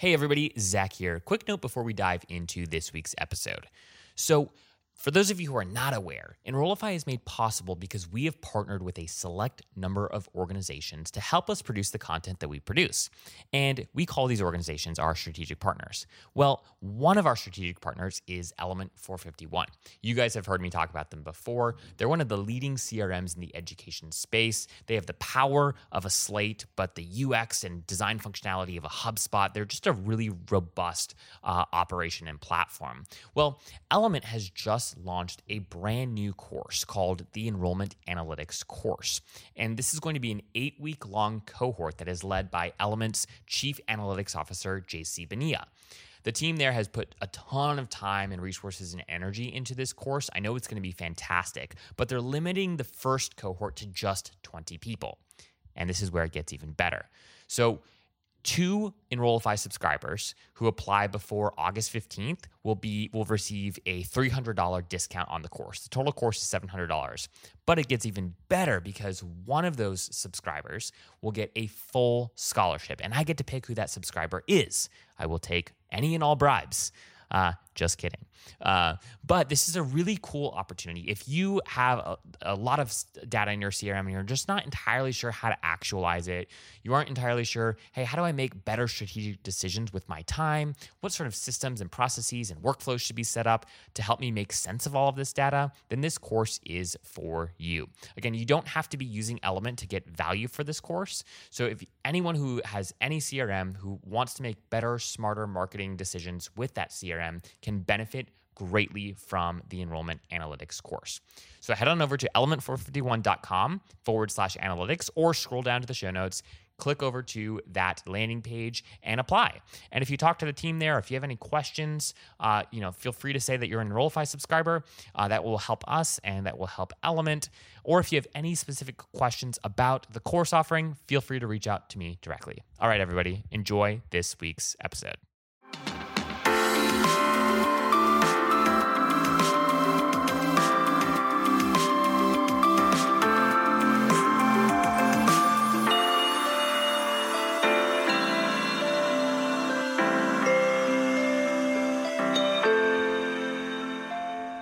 Hey, everybody, Zach here. Quick note before we dive into this week's episode. So, for those of you who are not aware, Enrollify is made possible because we have partnered with a select number of organizations to help us produce the content that we produce. And we call these organizations our strategic partners. Well, one of our strategic partners is Element 451. You guys have heard me talk about them before. They're one of the leading CRMs in the education space. They have the power of a Slate, but the UX and design functionality of a HubSpot. They're just a really robust uh, operation and platform. Well, Element has just launched a brand new course called the Enrollment Analytics Course. And this is going to be an eight week long cohort that is led by Element's Chief Analytics Officer, JC Bonilla. The team there has put a ton of time and resources and energy into this course. I know it's going to be fantastic, but they're limiting the first cohort to just 20 people. And this is where it gets even better. So, two Enrollify subscribers who apply before August 15th will be will receive a $300 discount on the course. The total course is $700. But it gets even better because one of those subscribers will get a full scholarship and I get to pick who that subscriber is. I will take any and all bribes. Uh, just kidding. Uh, but this is a really cool opportunity. If you have a, a, lot of data in your CRM and you're just not entirely sure how to actualize it, you aren't entirely sure, hey, how do I make better strategic decisions with my time? What sort of systems and processes and workflows should be set up to help me make sense of all of this data? Then this course is for you. Again, you don't have to be using Element to get value for this course. So if anyone who has any CRM who wants to make better, smarter marketing decisions with that CRM can benefit greatly from the enrollment analytics course. So head on over to element451.com forward slash analytics or scroll down to the show notes click over to that landing page and apply. And if you talk to the team there, if you have any questions, uh, you know, feel free to say that you're an Enrollify subscriber. Uh, that will help us and that will help Element. Or if you have any specific questions about the course offering, feel free to reach out to me directly. All right, everybody, enjoy this week's episode.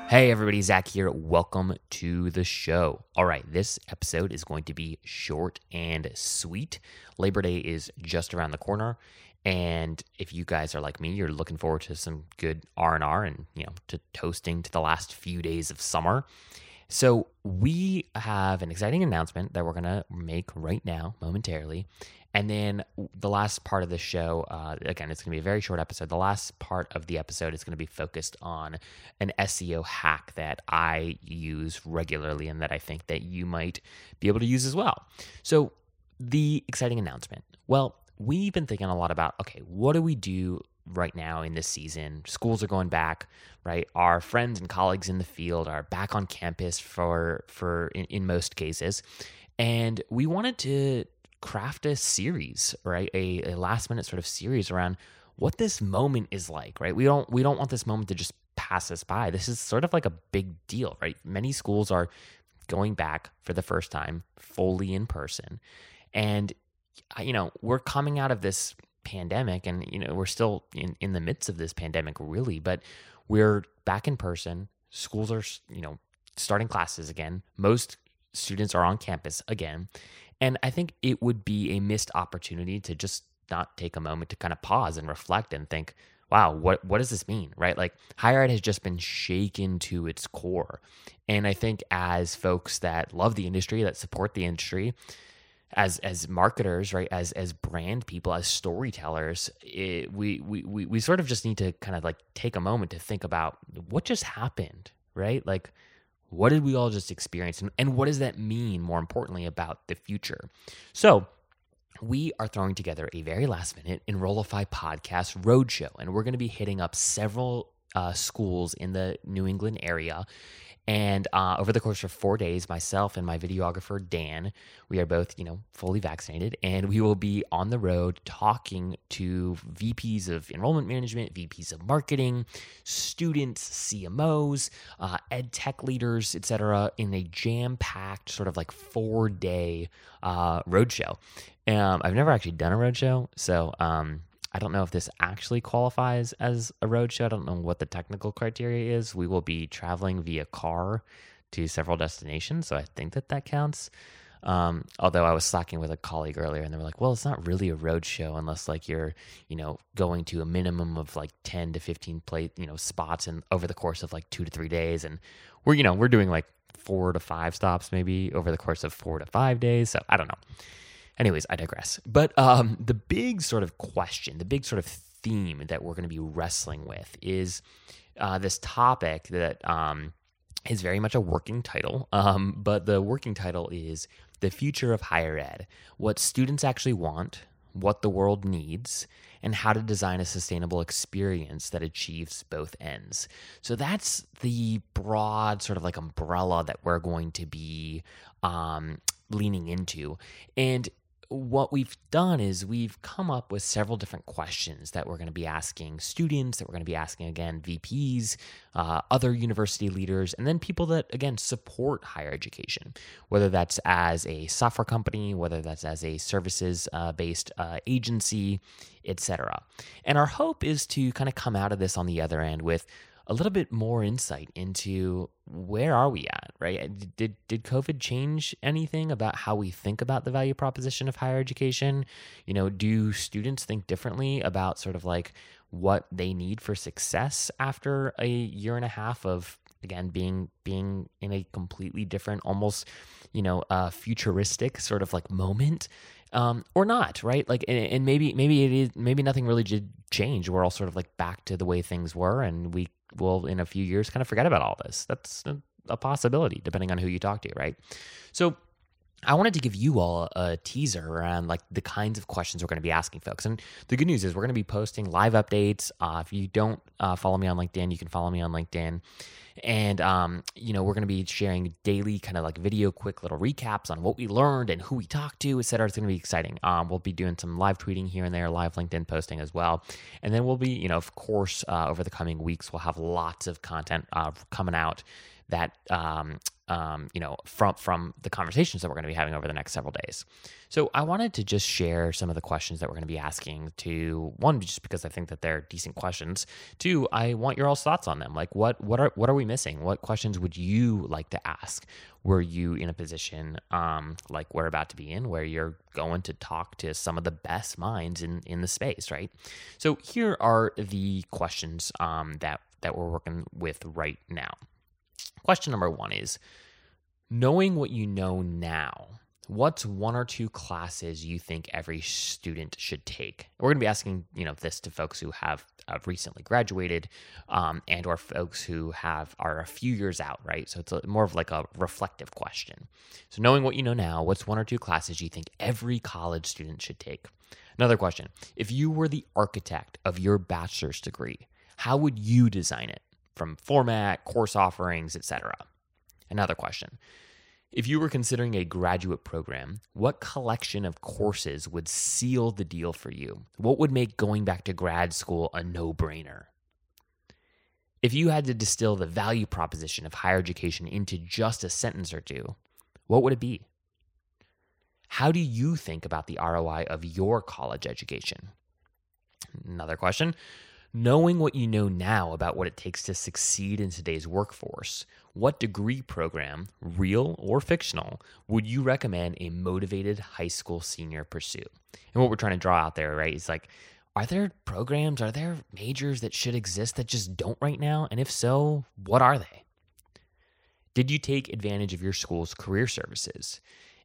Hey, everybody, Zach here. Welcome to the show. All right, this episode is going to be short and sweet. Labor Day is just around the corner, and if you guys are like me, you're looking forward to some good R and you know, to toasting to the last few days of summer. So we have an exciting announcement that we're gonna make right now, momentarily, and then the last part of the show, uh, again, it's going to be a very short episode. The last part of the episode is going to be focused on an SEO hack that I use regularly and that I think that you might be able to use as well. So, the exciting announcement. Well, we've been thinking a lot about okay, what do we do right now in this season. Schools are going back, right? Our friends and colleagues in the field are back on campus for for in, in most cases. And we wanted to craft a series, right? A, a last minute sort of series around what this moment is like, right? We don't we don't want this moment to just pass us by. This is sort of like a big deal, right? Many schools are going back for the first time fully in person. And you know, we're coming out of this pandemic and you know, we're still in in the midst of this pandemic really, but we're back in person. Schools are, you know, starting classes again. Most students are on campus again. And I think it would be a missed opportunity to just not take a moment to kind of pause and reflect and think, wow, what what does this mean? Right? Like higher ed has just been shaken to its core. And I think as folks that love the industry, that support the industry, as as marketers, right, as as brand people, as storytellers, it, we, we we we sort of just need to kind of like take a moment to think about what just happened, right? Like what did we all just experience? And, and what does that mean, more importantly, about the future? So, we are throwing together a very last minute Enrollify podcast roadshow, and we're going to be hitting up several uh, schools in the New England area and uh, over the course of four days, myself and my videographer, Dan, we are both, you know, fully vaccinated, and we will be on the road talking to VPs of enrollment management, VPs of marketing, students, CMOs, uh, ed tech leaders, etc., in a jam packed sort of like four day uh, roadshow. Um, I've never actually done a roadshow, so um, I don't know if this actually qualifies as a road show. I don't know what the technical criteria is. We will be traveling via car to several destinations, so I think that that counts. Um, although I was slacking with a colleague earlier, and they were like, "Well, it's not really a road show unless like you're, you know, going to a minimum of like ten to fifteen plate, you know, spots and over the course of like two to three days." And we're, you know, we're doing like four to five stops maybe over the course of four to five days. So I don't know. Anyways, I digress. But um, the big sort of question, the big sort of theme that we're going to be wrestling with is uh, this topic that um, is very much a working title. Um, but the working title is The Future of Higher Ed What Students Actually Want, What the World Needs, and How to Design a Sustainable Experience that Achieves Both Ends. So that's the broad sort of like umbrella that we're going to be um, leaning into. And what we've done is we've come up with several different questions that we're going to be asking students, that we're going to be asking again VPs, uh, other university leaders, and then people that again support higher education, whether that's as a software company, whether that's as a services uh, based uh, agency, etc. And our hope is to kind of come out of this on the other end with a little bit more insight into where are we at, right? Did did COVID change anything about how we think about the value proposition of higher education? You know, do students think differently about sort of like what they need for success after a year and a half of again being being in a completely different almost you know uh, futuristic sort of like moment um, or not, right? Like, and, and, maybe maybe it is maybe nothing really did change. We're all sort of like back to the way things were, and we will in a few years kind of forget about all this. That's a, possibility, depending on who you talk to, right? So. I wanted to give you all a teaser around like the kinds of questions we're going to be asking folks. And the good news is we're going to be posting live updates. Uh, if you don't uh, follow me on LinkedIn, you can follow me on LinkedIn. And, um, you know, we're going to be sharing daily kind of like video, quick little recaps on what we learned and who we talked to, et cetera. It's going to be exciting. Um, we'll be doing some live tweeting here and there, live LinkedIn posting as well. And then we'll be, you know, of course, uh, over the coming weeks, we'll have lots of content uh, coming out that um, um, you know, from from the conversations that we're going to be having over the next several days. So I wanted to just share some of the questions that we're going to be asking. To one, just because I think that they're decent questions. Two, I want your all's thoughts on them. Like, what what are what are we missing? What questions would you like to ask? Were you in a position um, like we're about to be in, where you're going to talk to some of the best minds in in the space, right? So here are the questions um, that that we're working with right now. Question number one is knowing what you know now, what's one or two classes you think every student should take? We're going to be asking, you know, this to folks who have uh, recently graduated, um, and or folks who have are a few years out, right? So it's a, more of like a reflective question. So knowing what you know now, what's one or two classes you think every college student should take? Another question: If you were the architect of your bachelor's degree, how would you design it? From format, course offerings, etc. Another question if you were considering a graduate program, what collection of courses would seal the deal for you? What would make going back to grad school a no brainer? If you had to distill the value proposition of higher education into just a sentence or two, what would it be? How do you think about the ROI of your college education? Another question Knowing what you know now about what it takes to succeed in today's workforce, what degree program, real or fictional, would you recommend a motivated high school senior pursue? And what we're trying to draw out there, right, is like, are there programs, are there majors that should exist that just don't right now? And if so, what are they? Did you take advantage of your school's career services?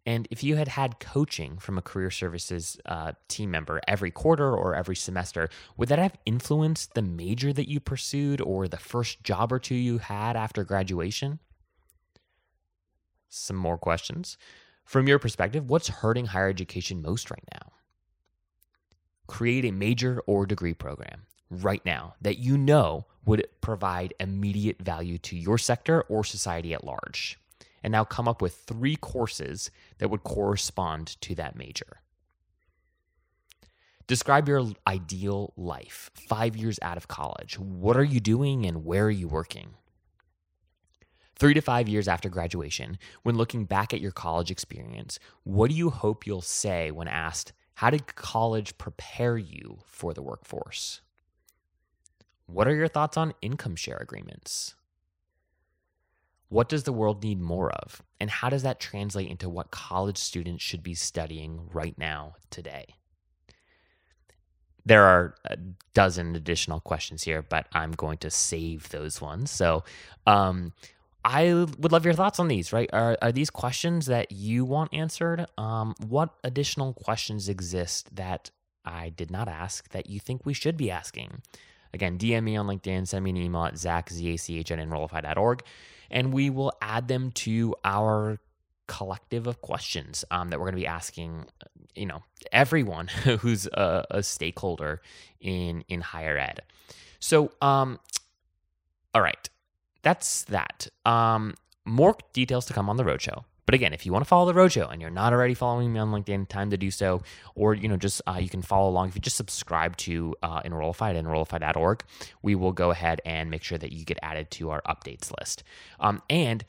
And if you had had coaching from a career services uh, team member every quarter or every semester, would that have influenced the major that you pursued or the first job or two you had after graduation? Some more questions. From your perspective, what's hurting higher education most right now? Create a major or degree program right now that you know would provide immediate value to your sector or society at large and now come up with three courses that would correspond to that major. Describe your ideal life five years out of college. What are you doing and where are you working? Three to five years after graduation, when looking back at your college experience, what do you hope you'll say when asked, How did college prepare you for the workforce? What are your thoughts on income share agreements? What does the world need more of? And how does that translate into what college students should be studying right now, today? There are a dozen additional questions here, but I'm going to save those ones. So, um, I would love your thoughts on these, right? Are, are these questions that you want answered? Um, what additional questions exist that I did not ask that you think we should be asking? Again, DM me on LinkedIn, send me an email at zach, Z-A-C-H, at and we will add them to our collective of questions um, that we're going to be asking you know everyone who's a, a, stakeholder in in higher ed. So um all right that's that. Um more details to come on the roadshow but again, if you want to follow the Roadshow and you're not already following me on LinkedIn, time to do so. Or you know, just uh, you can follow along if you just subscribe to uh, Enrollify at enrollify.org. We will go ahead and make sure that you get added to our updates list. Um, and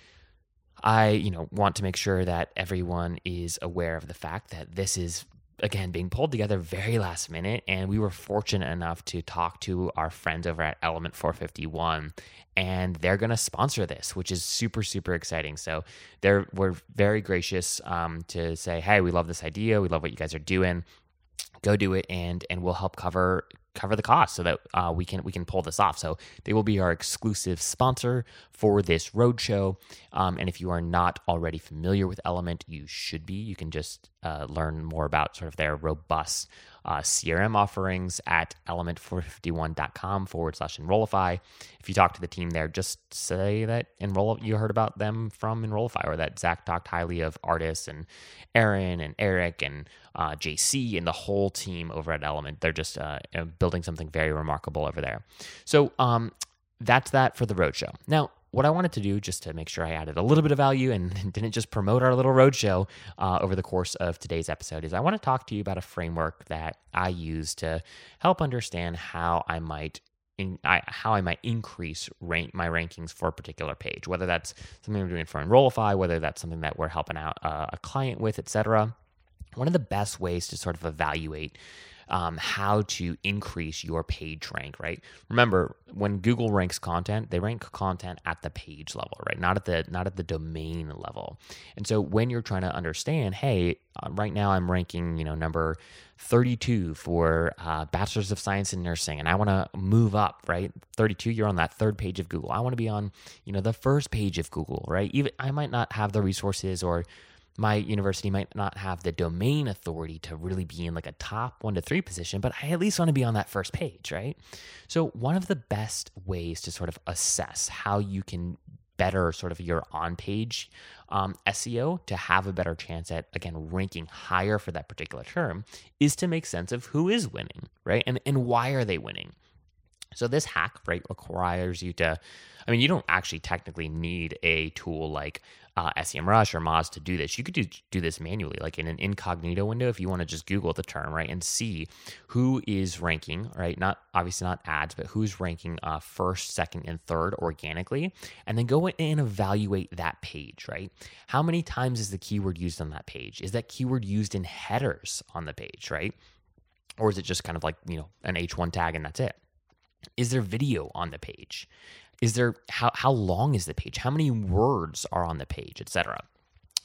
I, you know, want to make sure that everyone is aware of the fact that this is again being pulled together very last minute and we were fortunate enough to talk to our friends over at element 451 and they're going to sponsor this which is super super exciting. So they're we're very gracious um, to say hey we love this idea. We love what you guys are doing. Go do it and and we'll help cover cover the cost so that uh, we can we can pull this off. So they will be our exclusive sponsor for this roadshow. Um, and if you are not already familiar with Element, you should be. You can just uh, learn more about sort of their robust uh, CRM offerings at element451.com forward slash enrollify. If you talk to the team there, just say that enroll you heard about them from Enrollify or that Zach talked highly of Ardis and Aaron and Eric and uh, JC and the whole team over at Element. They're just uh, building something very remarkable over there. So um, that's that for the roadshow. Now, what I wanted to do, just to make sure I added a little bit of value and didn't just promote our little roadshow uh, over the course of today's episode, is I want to talk to you about a framework that I use to help understand how I might in, I, how I might increase rank my rankings for a particular page, whether that's something we're doing for Enrollify, whether that's something that we're helping out uh, a client with, etc. One of the best ways to sort of evaluate um, how to increase your page rank, right? Remember, when Google ranks content, they rank content at the page level, right? Not at the not at the domain level. And so when you're trying to understand, hey, uh, right now I'm ranking, you know, number 32 for uh, bachelor's of science in nursing and i want to move up right 32 you're on that third page of google i want to be on you know the first page of google right even i might not have the resources or my university might not have the domain authority to really be in like a top one to three position, but I at least want to be on that first page, right? So, one of the best ways to sort of assess how you can better sort of your on page um, SEO to have a better chance at, again, ranking higher for that particular term is to make sense of who is winning, right? And, and why are they winning? So, this hack, right, requires you to, I mean, you don't actually technically need a tool like uh, SEMrush or Moz to do this. You could do, do this manually, like in an incognito window, if you want to just Google the term, right, and see who is ranking, right? Not obviously not ads, but who's ranking uh, first, second, and third organically, and then go in and evaluate that page, right? How many times is the keyword used on that page? Is that keyword used in headers on the page, right? Or is it just kind of like, you know, an H1 tag and that's it? Is there video on the page? Is there how how long is the page? How many words are on the page, etc.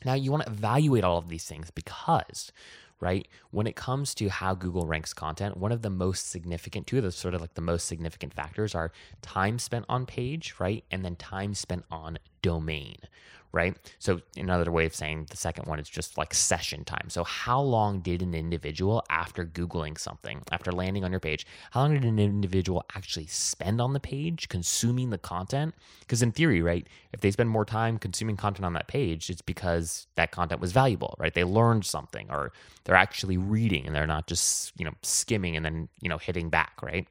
Now you want to evaluate all of these things because right? When it comes to how Google ranks content, one of the most significant, two of the sort of like the most significant factors are time spent on page, right? And then time spent on domain, right? So another way of saying the second one is just like session time. So how long did an individual after googling something, after landing on your page, how long did an individual actually spend on the page consuming the content? Because in theory, right, if they spend more time consuming content on that page, it's because that content was valuable, right? They learned something or they're actually reading and they're not just, you know, skimming and then, you know, hitting back, right?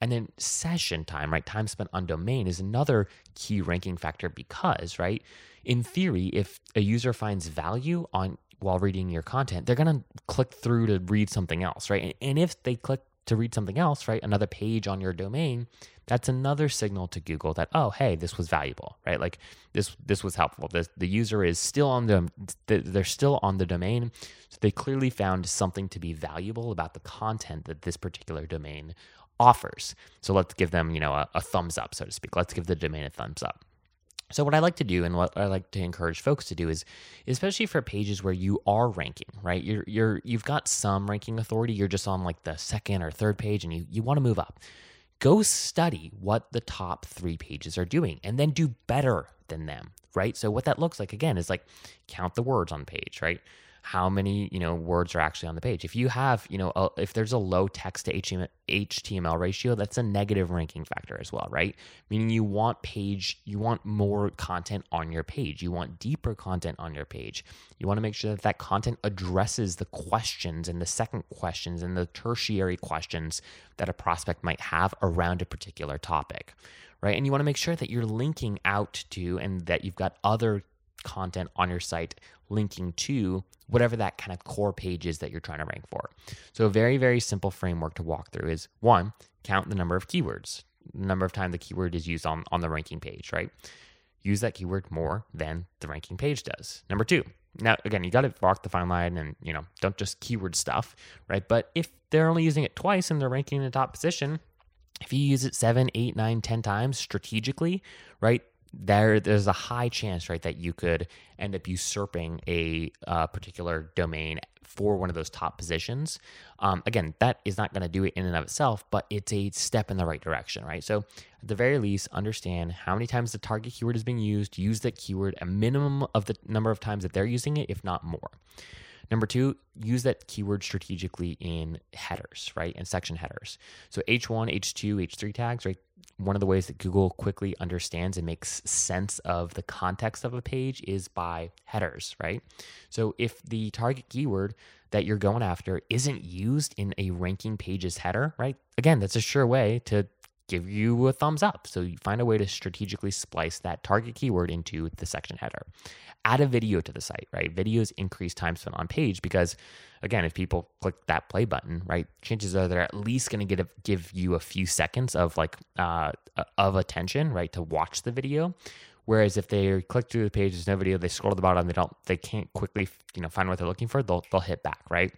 And then session time, right? Time spent on domain is another key ranking factor because, right? In theory, if a user finds value on while reading your content, they're going to click through to read something else, right? And if they click to read something else, right? Another page on your domain, that's another signal to Google that oh, hey, this was valuable, right? Like this this was helpful. The the user is still on the they're still on the domain, so they clearly found something to be valuable about the content that this particular domain offers. So let's give them, you know, a, a thumbs up, so to speak. Let's give the domain a thumbs up. So what I like to do and what I like to encourage folks to do is especially for pages where you are ranking, right? You're you're you've got some ranking authority, you're just on like the second or third page and you you want to move up. Go study what the top 3 pages are doing and then do better than them, right? So what that looks like again is like count the words on page, right? How many you know words are actually on the page. If you have you know a, if there's a low text to HTML ratio, that's a negative ranking factor as well, right? Meaning you want page you want more content on your page. You want deeper content on your page. You want to make sure that that content addresses the questions and the second questions and the tertiary questions that a prospect might have around a particular topic right? And you want to make sure that you're linking out to and that you've got other content on your site linking to whatever that kind of core page is that you're trying to rank for. So, a very, very simple framework to walk through is one, count the number of keywords, the number of times the keyword is used on, on the ranking page, right? Use that keyword more than the ranking page does. Number two, now again, you got to walk the fine line and, you know, don't just keyword stuff, right? But if they're only using it twice and they're ranking in the top position, if you use it seven, eight, nine, ten times strategically, right? There there's a high chance right that you could end up usurping a uh, particular domain for one of those top positions. Um, again that is not going to do it in and of itself but it's a step in the right direction right? So at the very least understand how many times the target keyword is being used. Use that keyword a minimum of the number of times that they're using it if not more Number two, use that keyword strategically in headers, right? And section headers. So H1, H2, H3 tags, right? One of the ways that Google quickly understands and makes sense of the context of a page is by headers, right? So if the target keyword that you're going after isn't used in a ranking page's header, right? Again, that's a sure way to give you a thumbs up. So you find a way to strategically splice that target keyword into the section header. Add a video to the site, right? Videos increase time spent on page because, again, if people click that play button, right, chances are they're at least going to get a, give you a few seconds of like uh, of attention, right, to watch the video. Whereas if they click through the page, there's no video, they scroll to the bottom, they don't, they can't quickly, you know, find what they're looking for. They'll they'll hit back, right?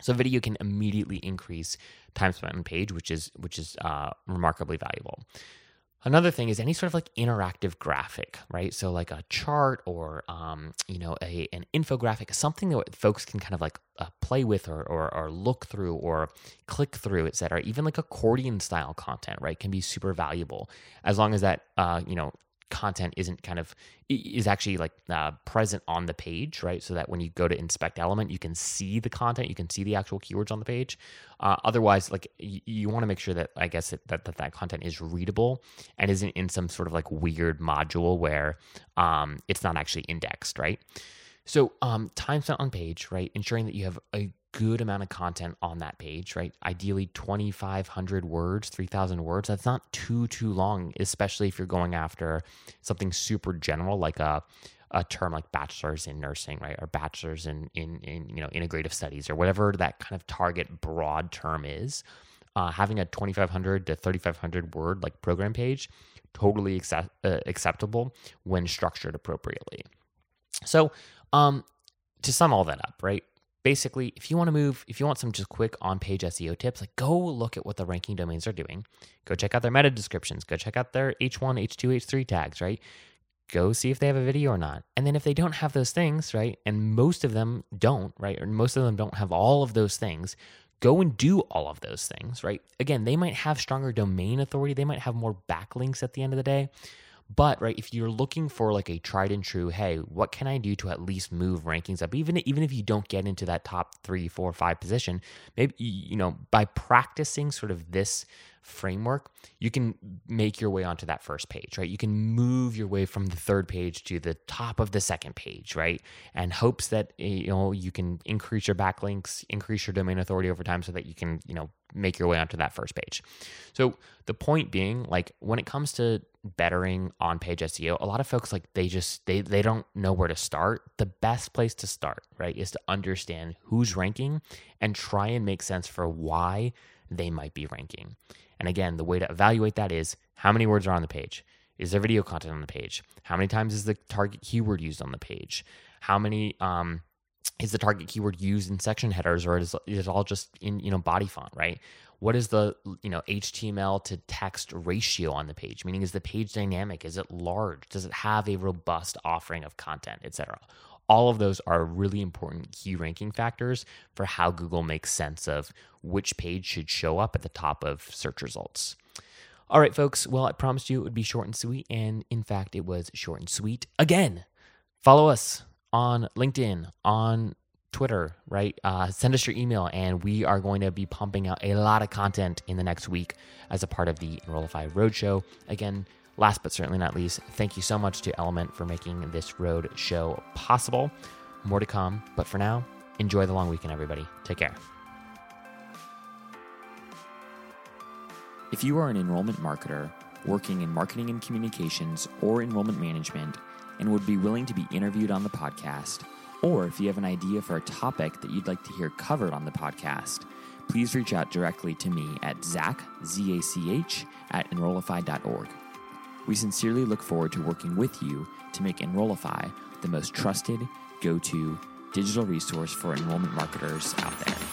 So video can immediately increase time spent on page, which is which is uh, remarkably valuable. Another thing is any sort of like interactive graphic, right? So like a chart or um, you know a an infographic, something that folks can kind of like uh, play with or, or, or look through or click through, etc. Even like accordion style content, right, can be super valuable as long as that uh, you know content isn't kind of is actually like uh, present on the page right? So that when you go to inspect element you can see the content you can see the actual keywords on the page. Uh, otherwise like y- you want to make sure that i guess it, that, that that content is readable and isn't in some sort of like weird module where um, it's not actually indexed right? So um, time spent on page right? Ensuring that you have a good amount of content on that page, right? Ideally 2500 words, 3000 words. That's not too too long, especially if you're going after something super general like a a term like bachelor's in nursing, right? Or bachelor's in in, in you know integrative studies or whatever that kind of target broad term is. Uh, having a 2500 to 3500 word like program page totally accept, uh, acceptable when structured appropriately. So, um, to sum all that up, right? Basically, if you want to move, if you want some just quick on page SEO tips, like go look at what the ranking domains are doing. Go check out their meta descriptions. Go check out their H1, H2, H3 tags, right? Go see if they have a video or not. And then if they don't have those things, right? And most of them don't, right? Or most of them don't have all of those things. Go and do all of those things, right? Again, they might have stronger domain authority. They might have more backlinks at the end of the day. But right, if you're looking for like a tried and true, hey, what can I do to at least move rankings up? Even even if you don't get into that top three, four, five position, maybe you know by practicing sort of this framework, you can make your way onto that first page, right? You can move your way from the third page to the top of the second page, right? And hopes that eh, you know you can increase your backlinks, increase your domain authority over time so that you can, you know, make your way onto that first page. So the point being, like when it comes to bettering on page SEO, a lot of folks like they just they they don't know where to start. The best place to start, right, is to understand who's ranking and try and make sense for why they might be ranking. And again, the way to evaluate that is how many words are on the page? Is there video content on the page? How many times is the target keyword used on the page? How many um, is the target keyword used in section headers or is, is it all just in you know body font right what is the you know html to text ratio on the page? Meaning is the page dynamic? Is it large? Does it have a robust offering of content etc all of those are really important key ranking factors for how google makes sense of which page should show up at the top of search results. All right folks. Well i promised you it would be short and sweet and in fact it was short and sweet again. Follow us on LinkedIn, on Twitter, right? Uh, send us your email, and we are going to be pumping out a lot of content in the next week as a part of the Enrollify Roadshow. Again, last but certainly not least, thank you so much to Element for making this road show possible. More to come, but for now, enjoy the long weekend, everybody. Take care. If you are an enrollment marketer working in marketing and communications or enrollment management, and would be willing to be interviewed on the podcast, or if you have an idea for a topic that you'd like to hear covered on the podcast, please reach out directly to me at Zach, Z-A-C-H, at Enrollify.org. We sincerely look forward to working with you to make Enrollify the most trusted, go-to digital resource for enrollment marketers out there.